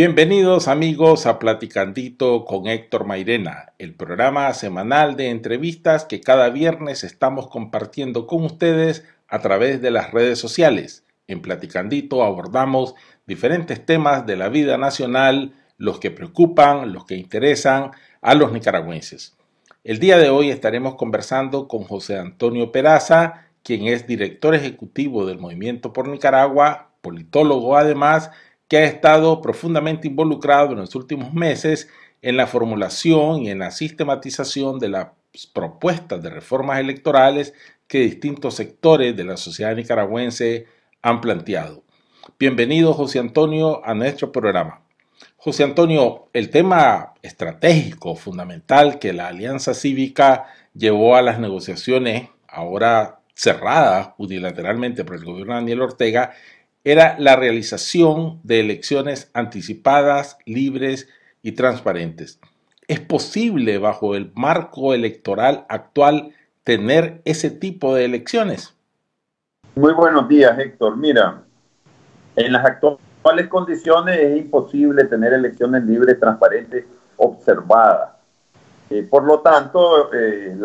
Bienvenidos amigos a Platicandito con Héctor Mairena, el programa semanal de entrevistas que cada viernes estamos compartiendo con ustedes a través de las redes sociales. En Platicandito abordamos diferentes temas de la vida nacional, los que preocupan, los que interesan a los nicaragüenses. El día de hoy estaremos conversando con José Antonio Peraza, quien es director ejecutivo del Movimiento por Nicaragua, politólogo además, que ha estado profundamente involucrado en los últimos meses en la formulación y en la sistematización de las propuestas de reformas electorales que distintos sectores de la sociedad nicaragüense han planteado. Bienvenido, José Antonio, a nuestro programa. José Antonio, el tema estratégico fundamental que la Alianza Cívica llevó a las negociaciones, ahora cerradas unilateralmente por el gobierno de Daniel Ortega, era la realización de elecciones anticipadas, libres y transparentes. ¿Es posible bajo el marco electoral actual tener ese tipo de elecciones? Muy buenos días, Héctor. Mira, en las actuales condiciones es imposible tener elecciones libres, transparentes, observadas. Eh, por lo tanto, eh,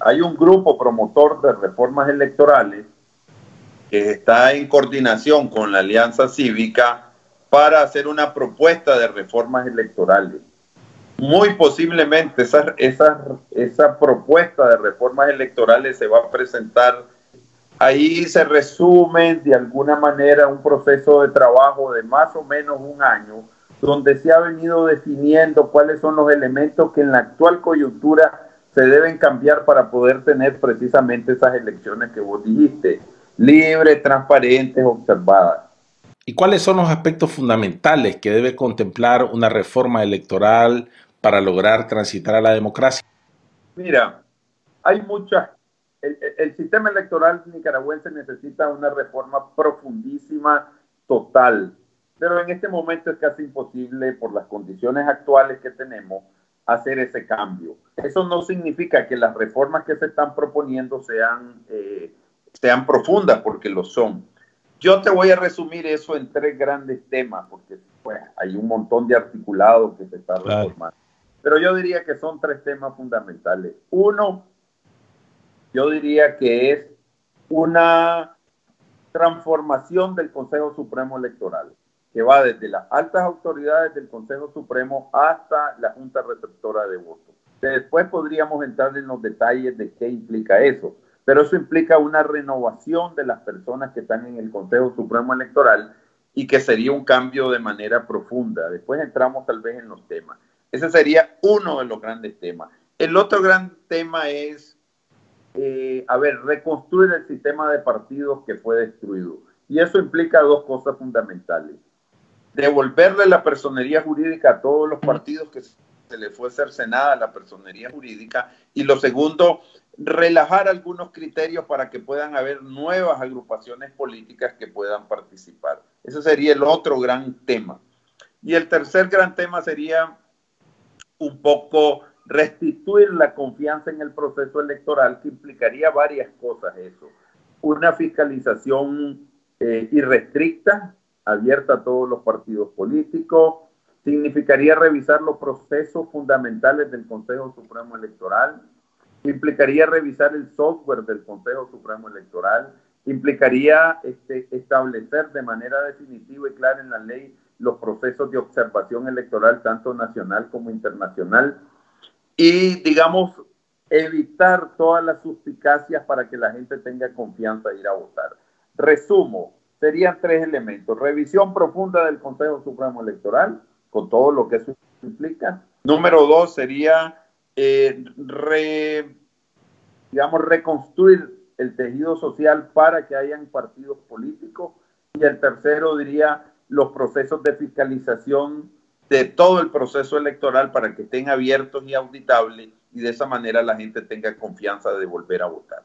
hay un grupo promotor de reformas electorales que está en coordinación con la Alianza Cívica para hacer una propuesta de reformas electorales. Muy posiblemente esa, esa, esa propuesta de reformas electorales se va a presentar. Ahí se resume de alguna manera un proceso de trabajo de más o menos un año, donde se ha venido definiendo cuáles son los elementos que en la actual coyuntura se deben cambiar para poder tener precisamente esas elecciones que vos dijiste libres, transparentes, observadas. ¿Y cuáles son los aspectos fundamentales que debe contemplar una reforma electoral para lograr transitar a la democracia? Mira, hay muchas. El, sistema electoral nicaragüense necesita una reforma profundísima, total, pero en este momento es casi imposible por las condiciones actuales que tenemos hacer ese cambio. Eso no significa que las reformas que se están proponiendo sean eh, sean profundas, porque lo son. Yo te voy a resumir eso en tres grandes temas, porque pues, hay un montón de articulados que se está reformando. Pero yo diría que son tres temas fundamentales. Uno, yo diría que es una transformación del Consejo Supremo Electoral, que va desde las altas autoridades del Consejo Supremo hasta la Junta Receptora de Votos. Después podríamos entrar en los detalles de qué implica eso pero eso implica una renovación de las personas que están en el Consejo Supremo Electoral y que sería un cambio de manera profunda. Después entramos tal vez en los temas. Ese sería uno de los grandes temas. El otro gran tema es, eh, a ver, reconstruir el sistema de partidos que fue destruido. Y eso implica dos cosas fundamentales. Devolverle la personería jurídica a todos los partidos que se le fue cercenada la personería jurídica. Y lo segundo, relajar algunos criterios para que puedan haber nuevas agrupaciones políticas que puedan participar. Ese sería el otro gran tema. Y el tercer gran tema sería un poco restituir la confianza en el proceso electoral, que implicaría varias cosas eso. Una fiscalización eh, irrestricta, abierta a todos los partidos políticos, significaría revisar los procesos fundamentales del Consejo Supremo Electoral, implicaría revisar el software del Consejo Supremo Electoral, implicaría este, establecer de manera definitiva y clara en la ley los procesos de observación electoral, tanto nacional como internacional, y, digamos, evitar todas las suspicacias para que la gente tenga confianza de ir a votar. Resumo, serían tres elementos. Revisión profunda del Consejo Supremo Electoral, con todo lo que eso implica. Número dos sería eh, digamos, reconstruir el tejido social para que hayan partidos políticos. Y el tercero diría los procesos de fiscalización de todo el proceso electoral para que estén abiertos y auditables y de esa manera la gente tenga confianza de volver a votar.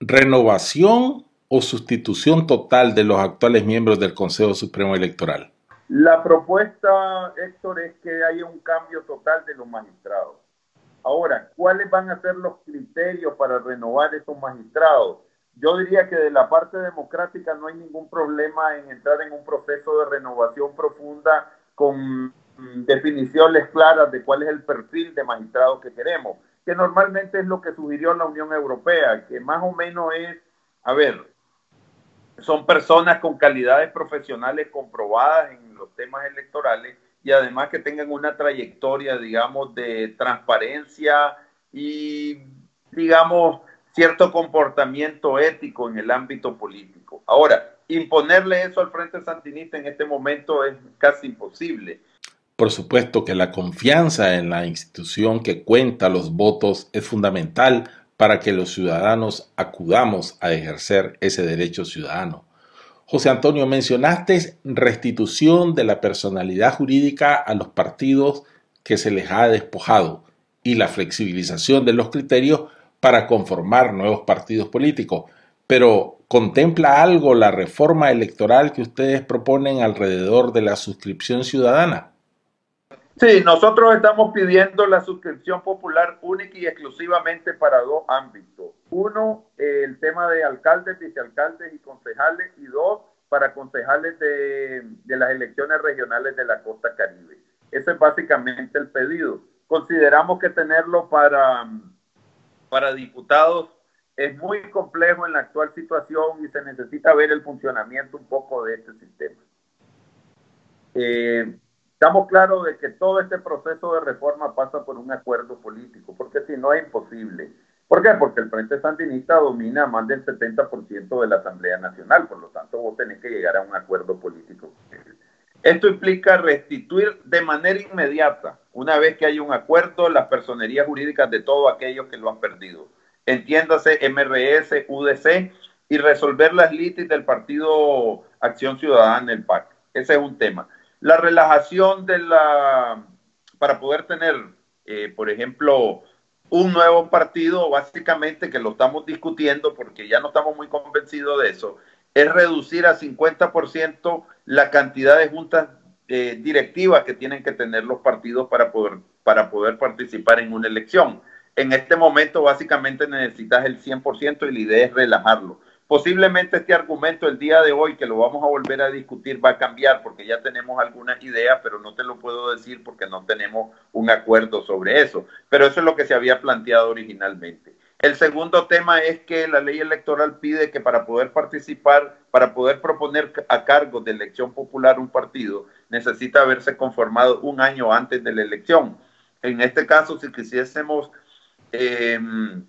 ¿Renovación o sustitución total de los actuales miembros del Consejo Supremo Electoral? La propuesta, Héctor, es que haya un cambio total de los magistrados. Ahora, ¿cuáles van a ser los criterios para renovar esos magistrados? yo diría que de la parte democrática no hay ningún problema en entrar en un proceso de renovación profunda con definiciones claras de cuál es el perfil de magistrado que queremos, que normalmente es lo que sugirió la Unión Europea, que más o menos es, a ver, son personas con calidades profesionales comprobadas en los temas electorales y además que tengan una trayectoria, digamos, de transparencia y, digamos, cierto comportamiento ético en el ámbito político. Ahora, imponerle eso al Frente Sandinista en este momento es casi imposible. Por supuesto que la confianza en la institución que cuenta los votos es fundamental para que los ciudadanos acudamos a ejercer ese derecho ciudadano. José Antonio, mencionaste restitución de la personalidad jurídica a los partidos que se les ha despojado y la flexibilización de los criterios para conformar nuevos partidos políticos. Pero, ¿contempla algo la reforma electoral que ustedes proponen alrededor de la suscripción ciudadana? Sí, nosotros estamos pidiendo la suscripción popular única y exclusivamente para dos ámbitos. Uno, el tema de alcaldes, vicealcaldes y concejales. Y dos, para concejales de, de las elecciones regionales de la costa caribe. Ese es básicamente el pedido. Consideramos que tenerlo para, para diputados es muy complejo en la actual situación y se necesita ver el funcionamiento un poco de este sistema. Eh, Estamos claros de que todo este proceso de reforma pasa por un acuerdo político, porque si no es imposible. ¿Por qué? Porque el Frente Sandinista domina más del 70% de la Asamblea Nacional, por lo tanto vos tenés que llegar a un acuerdo político. Esto implica restituir de manera inmediata, una vez que hay un acuerdo, las personerías jurídicas de todos aquellos que lo han perdido. Entiéndase MRS, UDC, y resolver las litis del Partido Acción Ciudadana, el PAC. Ese es un tema. La relajación de la, para poder tener, eh, por ejemplo, un nuevo partido, básicamente que lo estamos discutiendo porque ya no estamos muy convencidos de eso, es reducir a 50% la cantidad de juntas eh, directivas que tienen que tener los partidos para poder, para poder participar en una elección. En este momento básicamente necesitas el 100% y la idea es relajarlo. Posiblemente este argumento el día de hoy, que lo vamos a volver a discutir, va a cambiar porque ya tenemos alguna idea, pero no te lo puedo decir porque no tenemos un acuerdo sobre eso. Pero eso es lo que se había planteado originalmente. El segundo tema es que la ley electoral pide que para poder participar, para poder proponer a cargo de elección popular un partido, necesita haberse conformado un año antes de la elección. En este caso, si quisiésemos, em,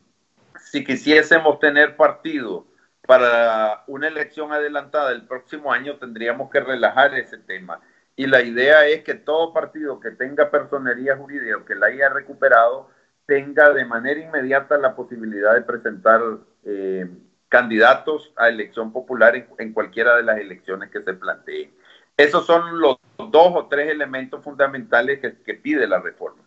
si quisiésemos tener partido para una elección adelantada el próximo año tendríamos que relajar ese tema. Y la idea es que todo partido que tenga personería jurídica o que la haya recuperado tenga de manera inmediata la posibilidad de presentar eh, candidatos a elección popular en, cualquiera de las elecciones que se planteen. Esos son los dos o tres elementos fundamentales que pide la reforma.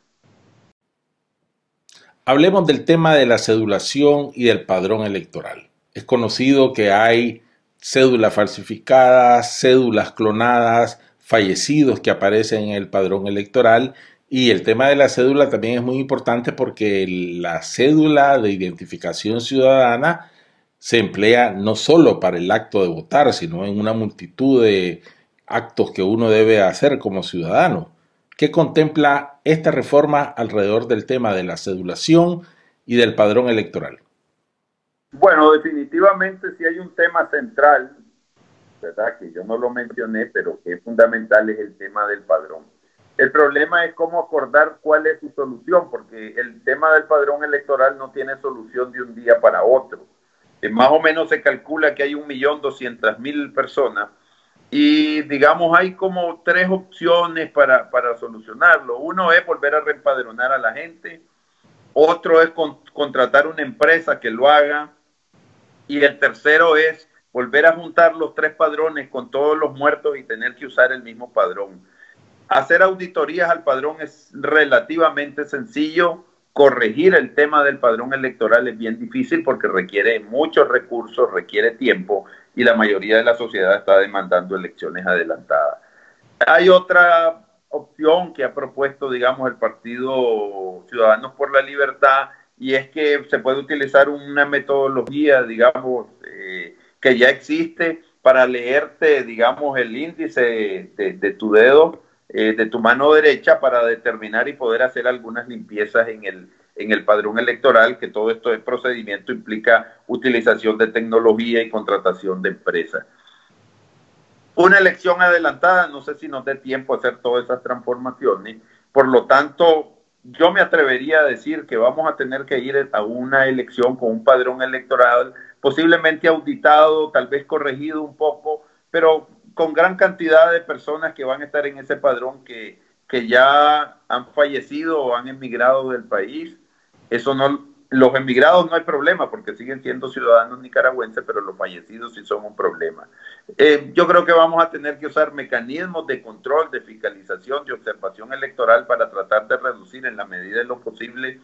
Hablemos del tema de la cedulación y del padrón electoral. Es conocido que hay cédulas falsificadas, cédulas clonadas, fallecidos que aparecen en el padrón electoral. Y el tema de la cédula también es muy importante porque la cédula de identificación ciudadana se emplea no solo para el acto de votar, sino en una multitud de actos que uno debe hacer como ciudadano. ¿Qué contempla esta reforma alrededor del tema de la cedulación y del padrón electoral? Bueno, definitivamente si hay un tema central, ¿verdad? Que yo no lo mencioné, pero que es fundamental, es el tema del padrón. El problema es cómo acordar cuál es su solución, porque el tema del padrón electoral no tiene solución de un día para otro. Eh, más o menos se calcula que hay un millón doscientas mil personas y digamos hay como tres opciones para, para solucionarlo. Uno es volver a reempadronar a la gente, otro es contratar una empresa que lo haga, y el tercero es volver a juntar los tres padrones con todos los muertos y tener que usar el mismo padrón. Hacer auditorías al padrón es relativamente sencillo. Corregir el tema del padrón electoral es bien difícil porque requiere muchos recursos, requiere tiempo y la mayoría de la sociedad está demandando elecciones adelantadas. Hay otra opción que ha propuesto, digamos, el Partido Ciudadanos por la Libertad y es que se puede utilizar una metodología, digamos, que ya existe para leerte, digamos, el índice de, tu dedo, eh, de tu mano derecha, para determinar y poder hacer algunas limpiezas en el, en el padrón electoral, que todo esto es procedimiento implica utilización de tecnología y contratación de empresas. Una elección adelantada, no sé si nos dé tiempo a hacer todas esas transformaciones, por lo tanto, yo me atrevería a decir que vamos a tener que ir a una elección con un padrón electoral posiblemente auditado, tal vez corregido un poco, pero con gran cantidad de personas que van a estar en ese padrón que, que ya han fallecido o han emigrado del país. Eso no, los emigrados no hay problema porque siguen siendo ciudadanos nicaragüenses, pero los fallecidos sí son un problema. Eh, yo creo que vamos a tener que usar mecanismos de control, de fiscalización, de observación electoral para tratar de reducir en la medida de lo posible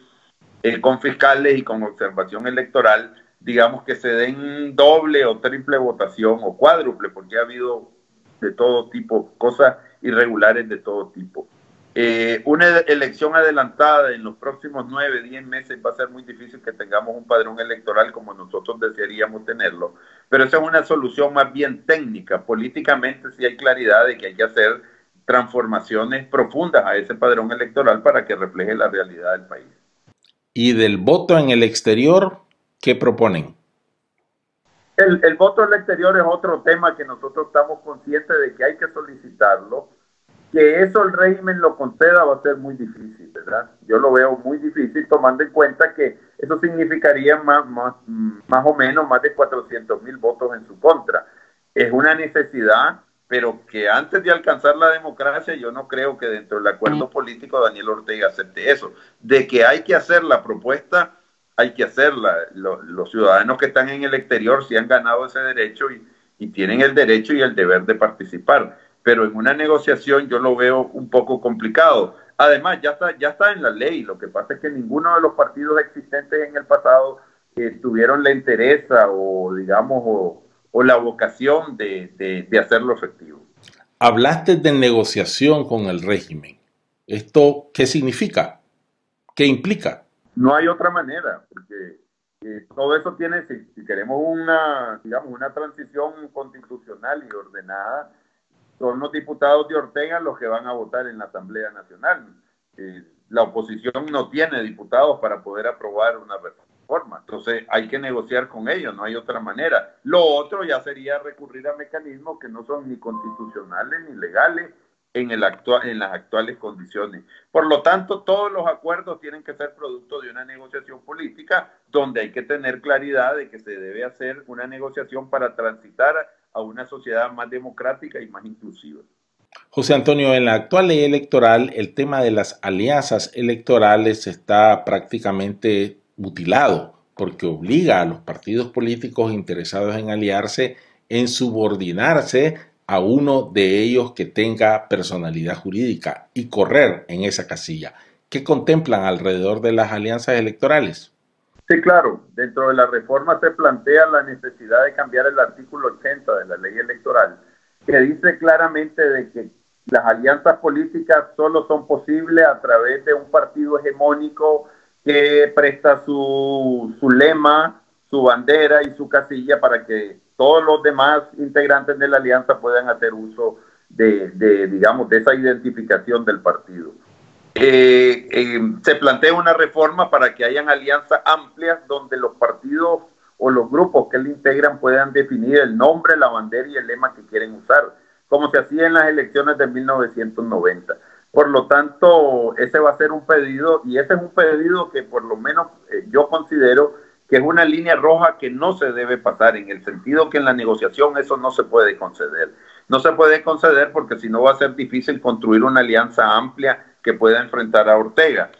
eh, con fiscales y con observación electoral, digamos que se den doble o triple votación o cuádruple, porque ha habido de todo tipo, cosas irregulares de todo tipo. Eh, una elección adelantada en los próximos nueve, diez meses va a ser muy difícil que tengamos un padrón electoral como nosotros desearíamos tenerlo, pero esa es una solución más bien técnica. Políticamente sí hay claridad de que hay que hacer transformaciones profundas a ese padrón electoral para que refleje la realidad del país. ¿Y del voto en el exterior, qué proponen? El, el voto en el exterior es otro tema que nosotros estamos conscientes de que hay que solicitarlo que eso el régimen lo conceda va a ser muy difícil, ¿verdad? Yo lo veo muy difícil tomando en cuenta que eso significaría más, más, más o menos más de 400 mil votos en su contra. Es una necesidad, pero que antes de alcanzar la democracia, yo no creo que dentro del acuerdo político Daniel Ortega acepte eso. De que hay que hacer la propuesta, hay que hacerla. Los, ciudadanos que están en el exterior sí han ganado ese derecho y, y tienen el derecho y el deber de participar pero en una negociación yo lo veo un poco complicado. Además, ya está, ya está en la ley. Lo que pasa es que ninguno de los partidos existentes en el pasado eh, tuvieron la interés o, digamos, o, la vocación de, de, hacerlo efectivo. Hablaste de negociación con el régimen. ¿Esto qué significa? ¿Qué implica? No hay otra manera, porque eh, todo eso tiene, si, si, queremos una, digamos, una transición constitucional y ordenada, son los diputados de Ortega los que van a votar en la Asamblea Nacional. Eh, la oposición no tiene diputados para poder aprobar una reforma. Entonces hay que negociar con ellos, no hay otra manera. Lo otro ya sería recurrir a mecanismos que no son ni constitucionales ni legales en, el actual, en las actuales condiciones. Por lo tanto, todos los acuerdos tienen que ser producto de una negociación política donde hay que tener claridad de que se debe hacer una negociación para transitar a una sociedad más democrática y más inclusiva. José Antonio, en la actual ley electoral el tema de las alianzas electorales está prácticamente mutilado porque obliga a los partidos políticos interesados en aliarse en subordinarse a uno de ellos que tenga personalidad jurídica y correr en esa casilla. ¿Qué contemplan alrededor de las alianzas electorales? Sí, claro. Dentro de la reforma se plantea la necesidad de cambiar el artículo 80 de la ley electoral, que dice claramente de que las alianzas políticas solo son posibles a través de un partido hegemónico que presta su, su lema, su bandera y su casilla para que todos los demás integrantes de la alianza puedan hacer uso de, de digamos, de esa identificación del partido. Eh, eh, se plantea una reforma para que hayan alianzas amplias donde los partidos o los grupos que le integran puedan definir el nombre, la bandera y el lema que quieren usar, como se hacía en las elecciones de 1990. Por lo tanto, ese va a ser un pedido y ese es un pedido que por lo menos eh, yo considero que es una línea roja que no se debe pasar, en el sentido que en la negociación eso no se puede conceder. No se puede conceder porque si no va a ser difícil construir una alianza amplia que pueda enfrentar a Ortega.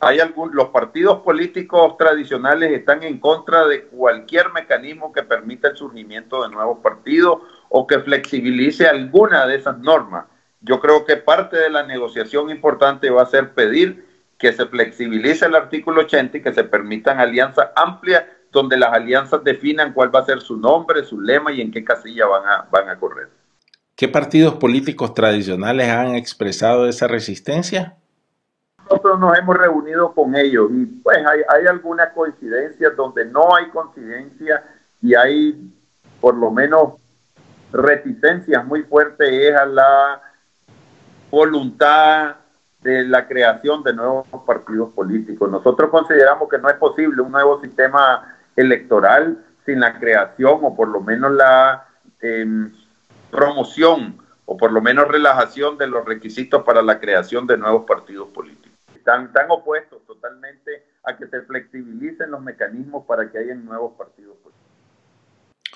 Hay algún, los partidos políticos tradicionales están en contra de cualquier mecanismo que permita el surgimiento de nuevos partidos o que flexibilice alguna de esas normas. Yo creo que parte de la negociación importante va a ser pedir que se flexibilice el artículo 80 y que se permitan alianzas amplias donde las alianzas definan cuál va a ser su nombre, su lema y en qué casilla van a, van a correr. ¿Qué partidos políticos tradicionales han expresado esa resistencia? Nosotros nos hemos reunido con ellos y pues hay, hay algunas coincidencias donde no hay coincidencia y hay por lo menos reticencias muy fuertes es a la voluntad de la creación de nuevos partidos políticos. Nosotros consideramos que no es posible un nuevo sistema electoral sin la creación o por lo menos la em, promoción o por lo menos relajación de los requisitos para la creación de nuevos partidos políticos. Están, están opuestos totalmente a que se flexibilicen los mecanismos para que haya nuevos partidos políticos.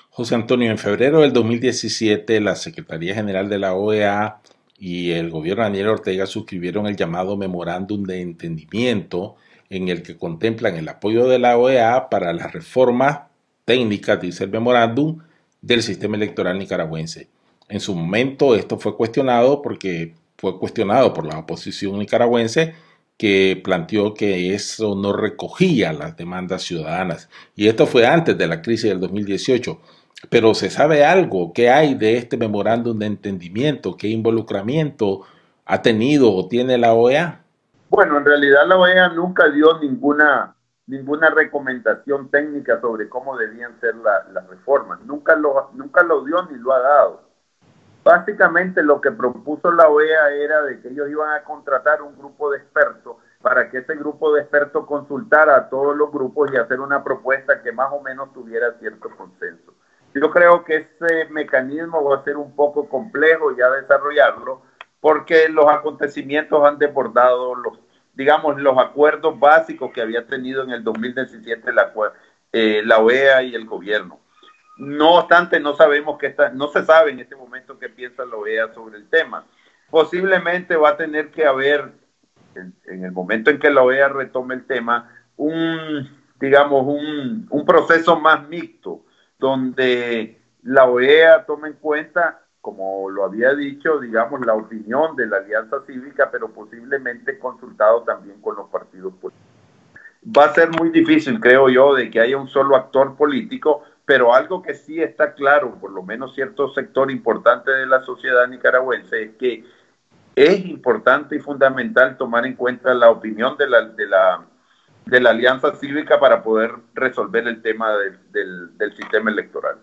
José Antonio, en febrero del 2017, la Secretaría General de la OEA y el gobierno de Daniel Ortega suscribieron el llamado Memorándum de Entendimiento en el que contemplan el apoyo de la OEA para las reformas técnicas, dice el memorándum, del sistema electoral nicaragüense. En su momento esto fue cuestionado porque fue cuestionado por la oposición nicaragüense que planteó que eso no recogía las demandas ciudadanas. Y esto fue antes de la crisis del 2018. Pero se sabe algo, ¿qué hay de este memorándum de entendimiento? ¿Qué involucramiento ha tenido o tiene la OEA? Bueno, en realidad la OEA nunca dio ninguna, ninguna recomendación técnica sobre cómo debían ser las reformas. Nunca lo, nunca lo dio ni lo ha dado. Básicamente lo que propuso la OEA era de que ellos iban a contratar un grupo de expertos para que ese grupo de expertos consultara a todos los grupos y hacer una propuesta que más o menos tuviera cierto consenso. Yo creo que ese mecanismo va a ser un poco complejo ya desarrollarlo porque los acontecimientos han desbordado los, digamos, los acuerdos básicos que había tenido en el 2017 la, eh, la OEA y el gobierno. No obstante, no sabemos que está, no se sabe en este momento qué piensa la OEA sobre el tema. Posiblemente va a tener que haber, en, el momento en que la OEA retome el tema, un, digamos, un, proceso más mixto donde la OEA toma en cuenta, como lo había dicho, digamos, la opinión de la Alianza Cívica, pero posiblemente consultado también con los partidos políticos. Va a ser muy difícil, creo yo, de que haya un solo actor político, pero algo que sí está claro, por lo menos cierto sector importante de la sociedad nicaragüense, es que es importante y fundamental tomar en cuenta la opinión de la, de la de la alianza cívica para poder resolver el tema del, del sistema electoral.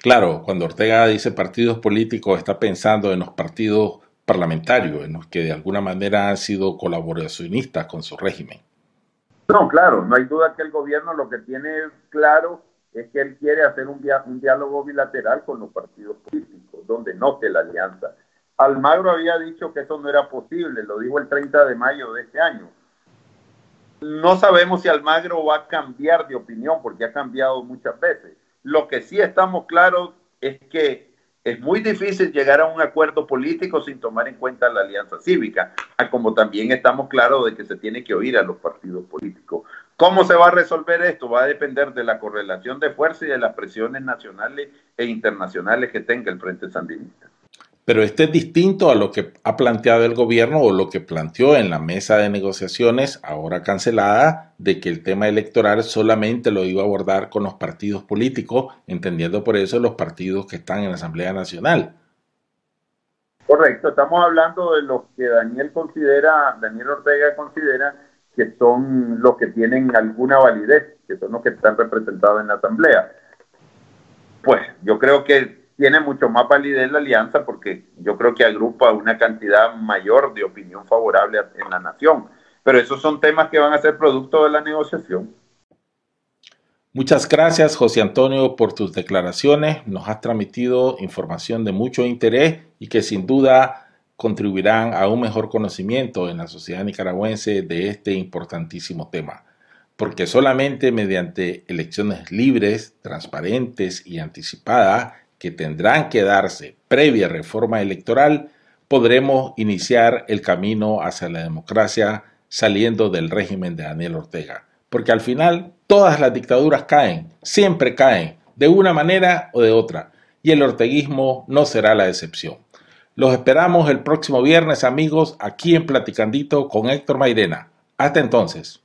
Claro, cuando Ortega dice partidos políticos, está pensando en los partidos parlamentarios, en los que de alguna manera han sido colaboracionistas con su régimen. No, claro, no hay duda que el gobierno lo que tiene claro es que él quiere hacer un, diálogo bilateral con los partidos políticos, donde no esté la alianza. Almagro había dicho que eso no era posible, lo dijo el 30 de mayo de este año. No sabemos si Almagro va a cambiar de opinión porque ha cambiado muchas veces. Lo que sí estamos claros es que es muy difícil llegar a un acuerdo político sin tomar en cuenta la alianza cívica, como también estamos claros de que se tiene que oír a los partidos políticos. ¿Cómo se va a resolver esto? Va a depender de la correlación de fuerza y de las presiones nacionales e internacionales que tenga el Frente Sandinista pero este es distinto a lo que ha planteado el gobierno o lo que planteó en la mesa de negociaciones, ahora cancelada, de que el tema electoral solamente lo iba a abordar con los partidos políticos, entendiendo por eso los partidos que están en la Asamblea Nacional. Correcto, estamos hablando de los que Daniel considera, Daniel Ortega considera que son los que tienen alguna validez, que son los que están representados en la Asamblea. Pues yo creo que tiene mucho más validez la alianza porque yo creo que agrupa una cantidad mayor de opinión favorable en la nación. Pero esos son temas que van a ser producto de la negociación. Muchas gracias, José Antonio, por tus declaraciones. Nos has transmitido información de mucho interés y que sin duda contribuirán a un mejor conocimiento en la sociedad nicaragüense de este importantísimo tema. Porque solamente mediante elecciones libres, transparentes y anticipadas que tendrán que darse previa reforma electoral, podremos iniciar el camino hacia la democracia saliendo del régimen de Daniel Ortega. Porque al final todas las dictaduras caen, siempre caen, de una manera o de otra, y el orteguismo no será la excepción. Los esperamos el próximo viernes, amigos, aquí en Platicandito con Héctor Mairena. Hasta entonces.